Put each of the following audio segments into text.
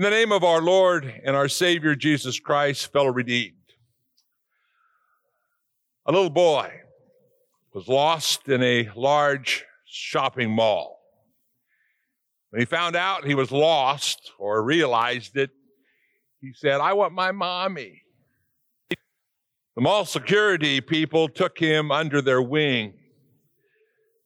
In the name of our Lord and our Savior Jesus Christ, fellow redeemed. A little boy was lost in a large shopping mall. When he found out he was lost or realized it, he said, I want my mommy. The mall security people took him under their wing.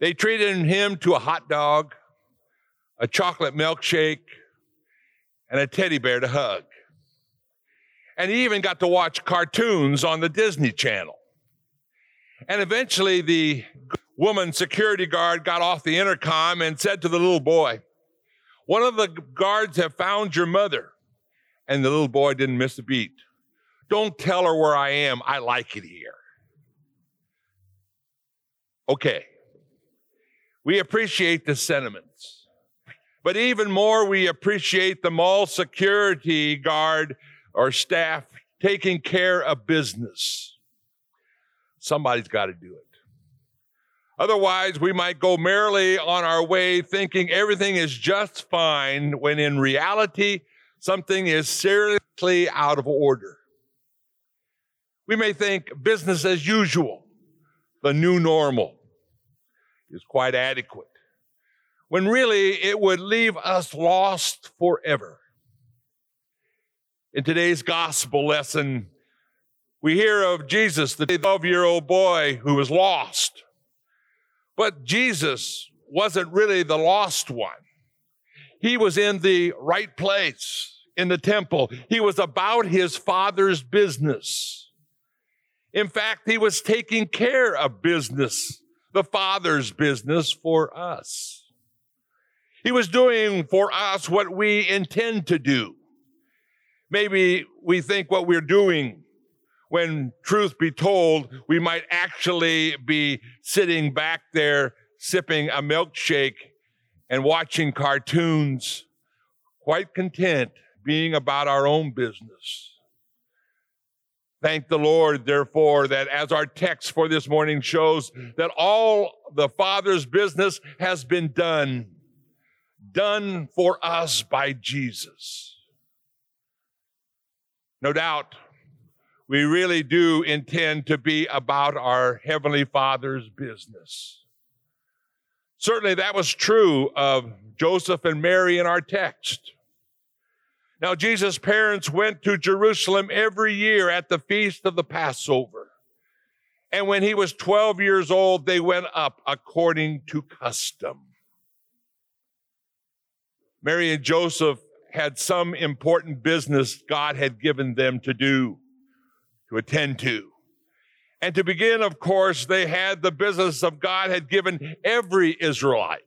They treated him to a hot dog, a chocolate milkshake, and a teddy bear to hug. And he even got to watch cartoons on the Disney Channel. And eventually, the woman security guard got off the intercom and said to the little boy, One of the guards have found your mother. And the little boy didn't miss a beat. Don't tell her where I am. I like it here. Okay. We appreciate the sentiments. But even more, we appreciate the mall security guard or staff taking care of business. Somebody's got to do it. Otherwise, we might go merrily on our way thinking everything is just fine when in reality, something is seriously out of order. We may think business as usual, the new normal, is quite adequate, when really it would leave us lost forever. In today's gospel lesson, we hear of Jesus, the 12 year old boy who was lost. But Jesus wasn't really the lost one. He was in the right place in the temple. He was about his father's business. In fact, he was taking care of business, the Father's business for us. He was doing for us what we intend to do. Maybe we think what we're doing, when truth be told, we might actually be sitting back there sipping a milkshake and watching cartoons, quite content being about our own business. Thank the Lord, therefore, that as our text for this morning shows, that all the Father's business has been done, done for us by Jesus. No doubt, we really do intend to be about our Heavenly Father's business. Certainly, that was true of Joseph and Mary in our text. Now, Jesus' parents went to Jerusalem every year at the feast of the Passover. And when he was 12 years old, they went up according to custom. Mary and Joseph had some important business God had given them to do, to attend to. And to begin, of course, they had the business of God had given every Israelite.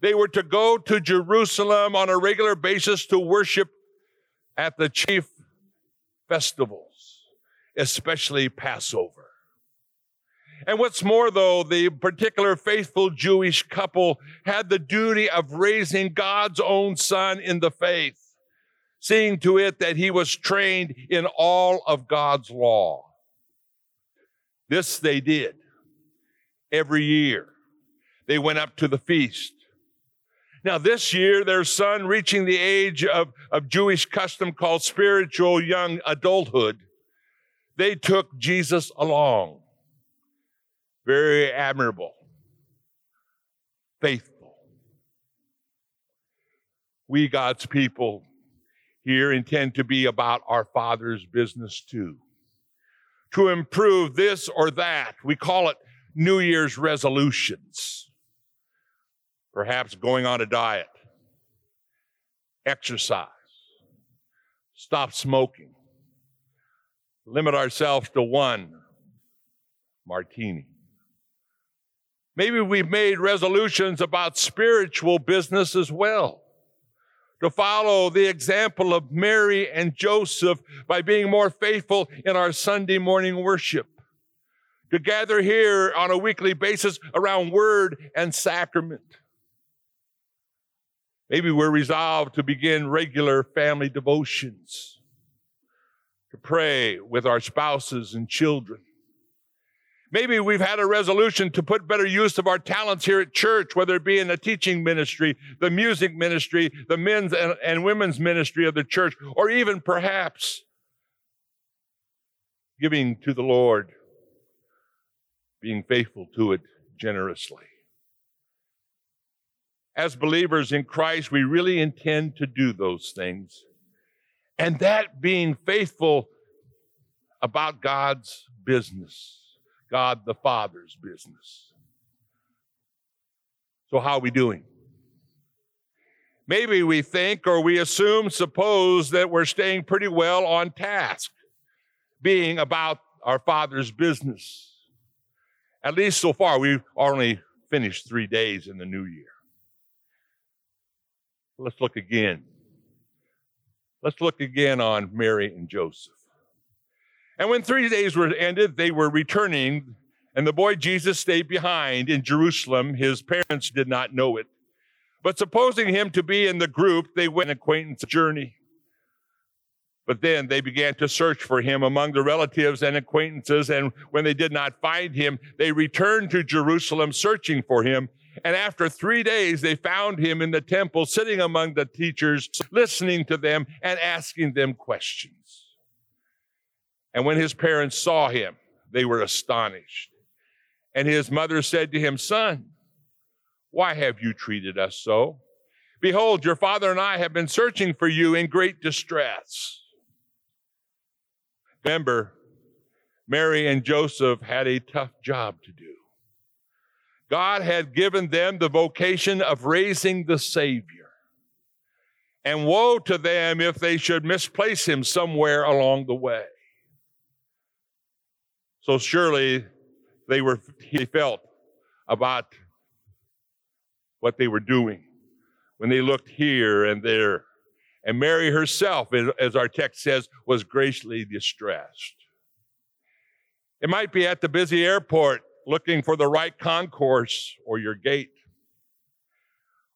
They were to go to Jerusalem on a regular basis to worship at the chief festivals, especially Passover. And what's more, though, the particular faithful Jewish couple had the duty of raising God's own son in the faith, seeing to it that he was trained in all of God's law. This they did every year. They went up to the feast. Now, this year, their son, reaching the age of, of Jewish custom called spiritual young adulthood, they took Jesus along. Very admirable, faithful. We, God's people, here intend to be about our Father's business too. To improve this or that, we call it New Year's resolutions. Perhaps going on a diet, exercise, stop smoking, limit ourselves to one. Martini. Maybe we've made resolutions about spiritual business as well. To follow the example of Mary and Joseph by being more faithful in our Sunday morning worship. To gather here on a weekly basis around word and sacrament Maybe we're resolved to begin regular family devotions, to pray with our spouses and children. Maybe we've had a resolution to put better use of our talents here at church, whether it be in the teaching ministry, the music ministry, the men's and, and women's ministry of the church, or even perhaps giving to the Lord, being faithful to it generously. As believers in Christ, we really intend to do those things. And that being faithful about God's business. God the Father's business. So, how are we doing? Maybe we think or we assume, suppose that we're staying pretty well on task, being about our Father's business. At least so far, we've only finished three days in the new year. Let's look again. Let's look again on Mary and Joseph. And when three days were ended, they were returning, and the boy Jesus stayed behind in Jerusalem. His parents did not know it. But supposing him to be in the group, they went an acquaintance journey. But then they began to search for him among the relatives and acquaintances, and when they did not find him, they returned to Jerusalem searching for him. And after three days, they found him in the temple, sitting among the teachers, listening to them and asking them questions. And when his parents saw him, they were astonished. And his mother said to him, Son, why have you treated us so? Behold, your father and I have been searching for you in great distress. Remember, Mary and Joseph had a tough job to do. God had given them the vocation of raising the Savior. And woe to them if they should misplace him somewhere along the way. So surely they were, he felt about what they were doing when they looked here and there. And Mary herself, as our text says, was greatly distressed. It might be at the busy airport looking for the right concourse or your gate,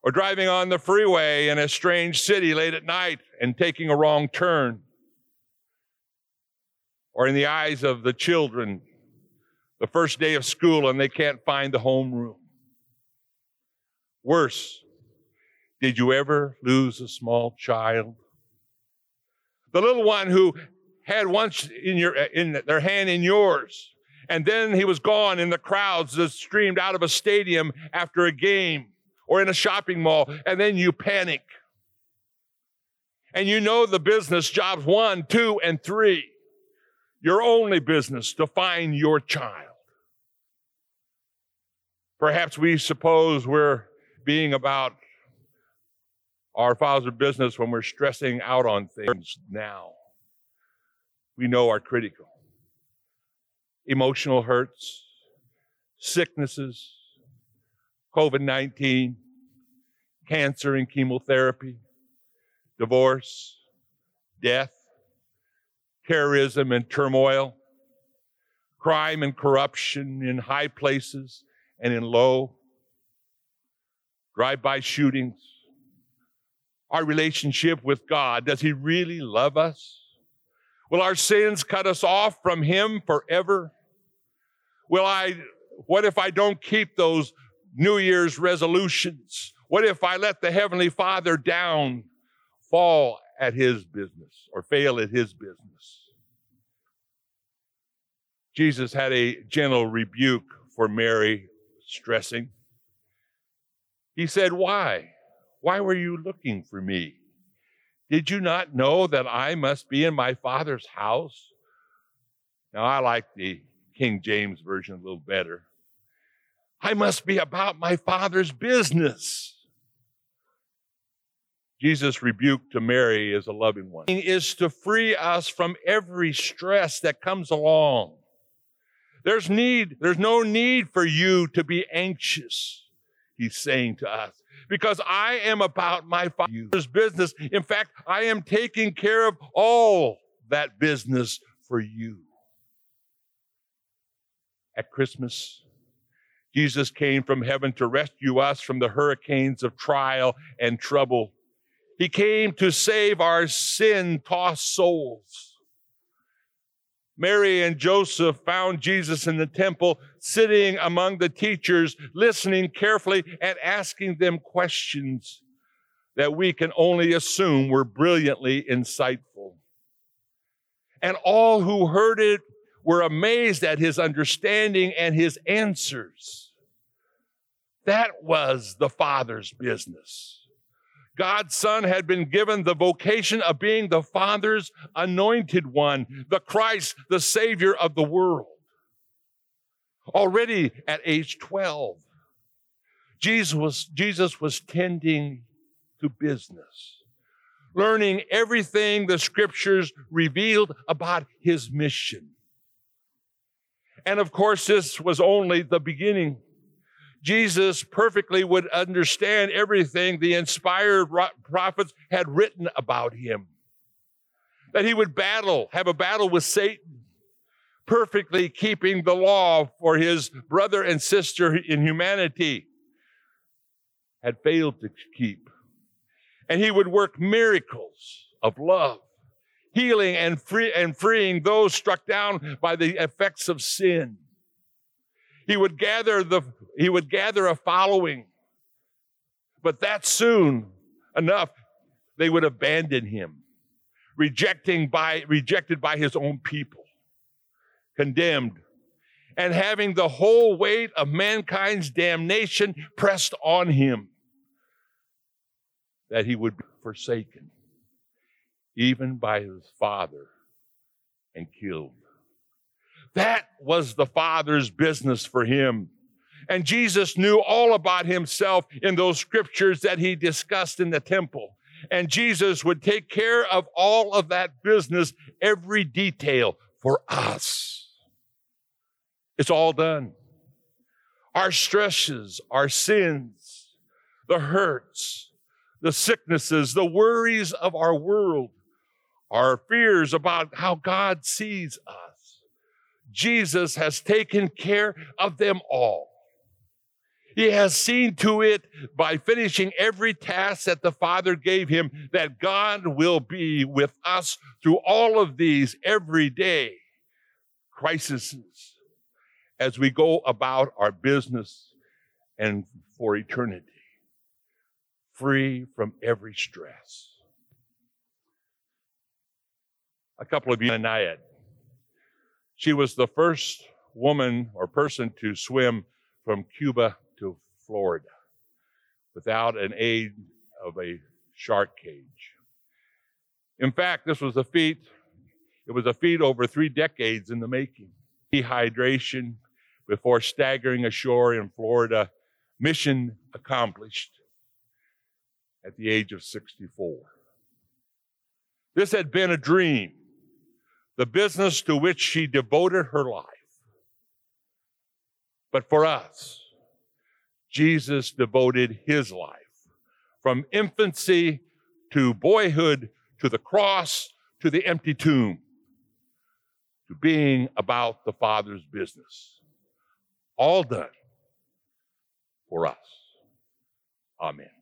or driving on the freeway in a strange city late at night and taking a wrong turn or in the eyes of the children, the first day of school and they can't find the homeroom. Worse, did you ever lose a small child? The little one who had once in your in their hand in yours, and then he was gone in the crowds that streamed out of a stadium after a game or in a shopping mall, and then you panic. And you know the business jobs one, two, and three your only business to find your child. Perhaps we suppose we're being about our Father's business when we're stressing out on things now. We know are critical. Emotional hurts, sicknesses, COVID 19, cancer and chemotherapy, divorce, death, terrorism and turmoil, crime and corruption in high places and in low, drive by shootings, our relationship with God. Does He really love us? Will our sins cut us off from Him forever? Will I, what if I don't keep those New Year's resolutions? What if I let the Heavenly Father down, fall at His business or fail at His business? Jesus had a gentle rebuke for Mary stressing. He said, Why? Why were you looking for me? Did you not know that I must be in my Father's house? Now, I like the King James Version a little better. I must be about my Father's business. Jesus' rebuke to Mary is a loving one. Is to free us from every stress that comes along. There's need, there's no need for you to be anxious, he's saying to us, because I am about my Father's business. In fact, I am taking care of all that business for you. At Christmas, Jesus came from heaven to rescue us from the hurricanes of trial and trouble. He came to save our sin tossed souls. Mary and Joseph found Jesus in the temple, sitting among the teachers, listening carefully and asking them questions that we can only assume were brilliantly insightful. And all who heard it were amazed at his understanding and his answers. That was the Father's business. God's Son had been given the vocation of being the Father's anointed one, the Christ, the Savior of the world. Already at age 12, Jesus was, Jesus was tending to business, learning everything the scriptures revealed about his mission. And of course, this was only the beginning. Jesus perfectly would understand everything the inspired prophets had written about him. That he would battle, have a battle with Satan, perfectly keeping the law for his brother and sister in humanity had failed to keep. And he would work miracles of love, healing and free and freeing those struck down by the effects of sin. He would gather the, he would gather a following. But that soon enough, they would abandon him, rejecting by, rejected by his own people, condemned, and having the whole weight of mankind's damnation pressed on him, that he would be forsaken, even by his father, and killed. That was the Father's business for him. And Jesus knew all about himself in those scriptures that he discussed in the temple. And Jesus would take care of all of that business, every detail for us. It's all done. Our stresses, our sins, the hurts, the sicknesses, the worries of our world, our fears about how God sees us Jesus has taken care of them all. He has seen to it by finishing every task that the Father gave him that God will be with us through all of these everyday crises as we go about our business and for eternity, free from every stress. A couple of you had she was the first woman or person to swim from Cuba to Florida without an aid of a shark cage. In fact, this was a feat, it was a feat over three decades in the making. Dehydration before staggering ashore in Florida, mission accomplished at the age of 64. This had been a dream the business to which she devoted her life. But for us, Jesus devoted his life from infancy to boyhood to the cross to the empty tomb to being about the Father's business. All done for us. Amen.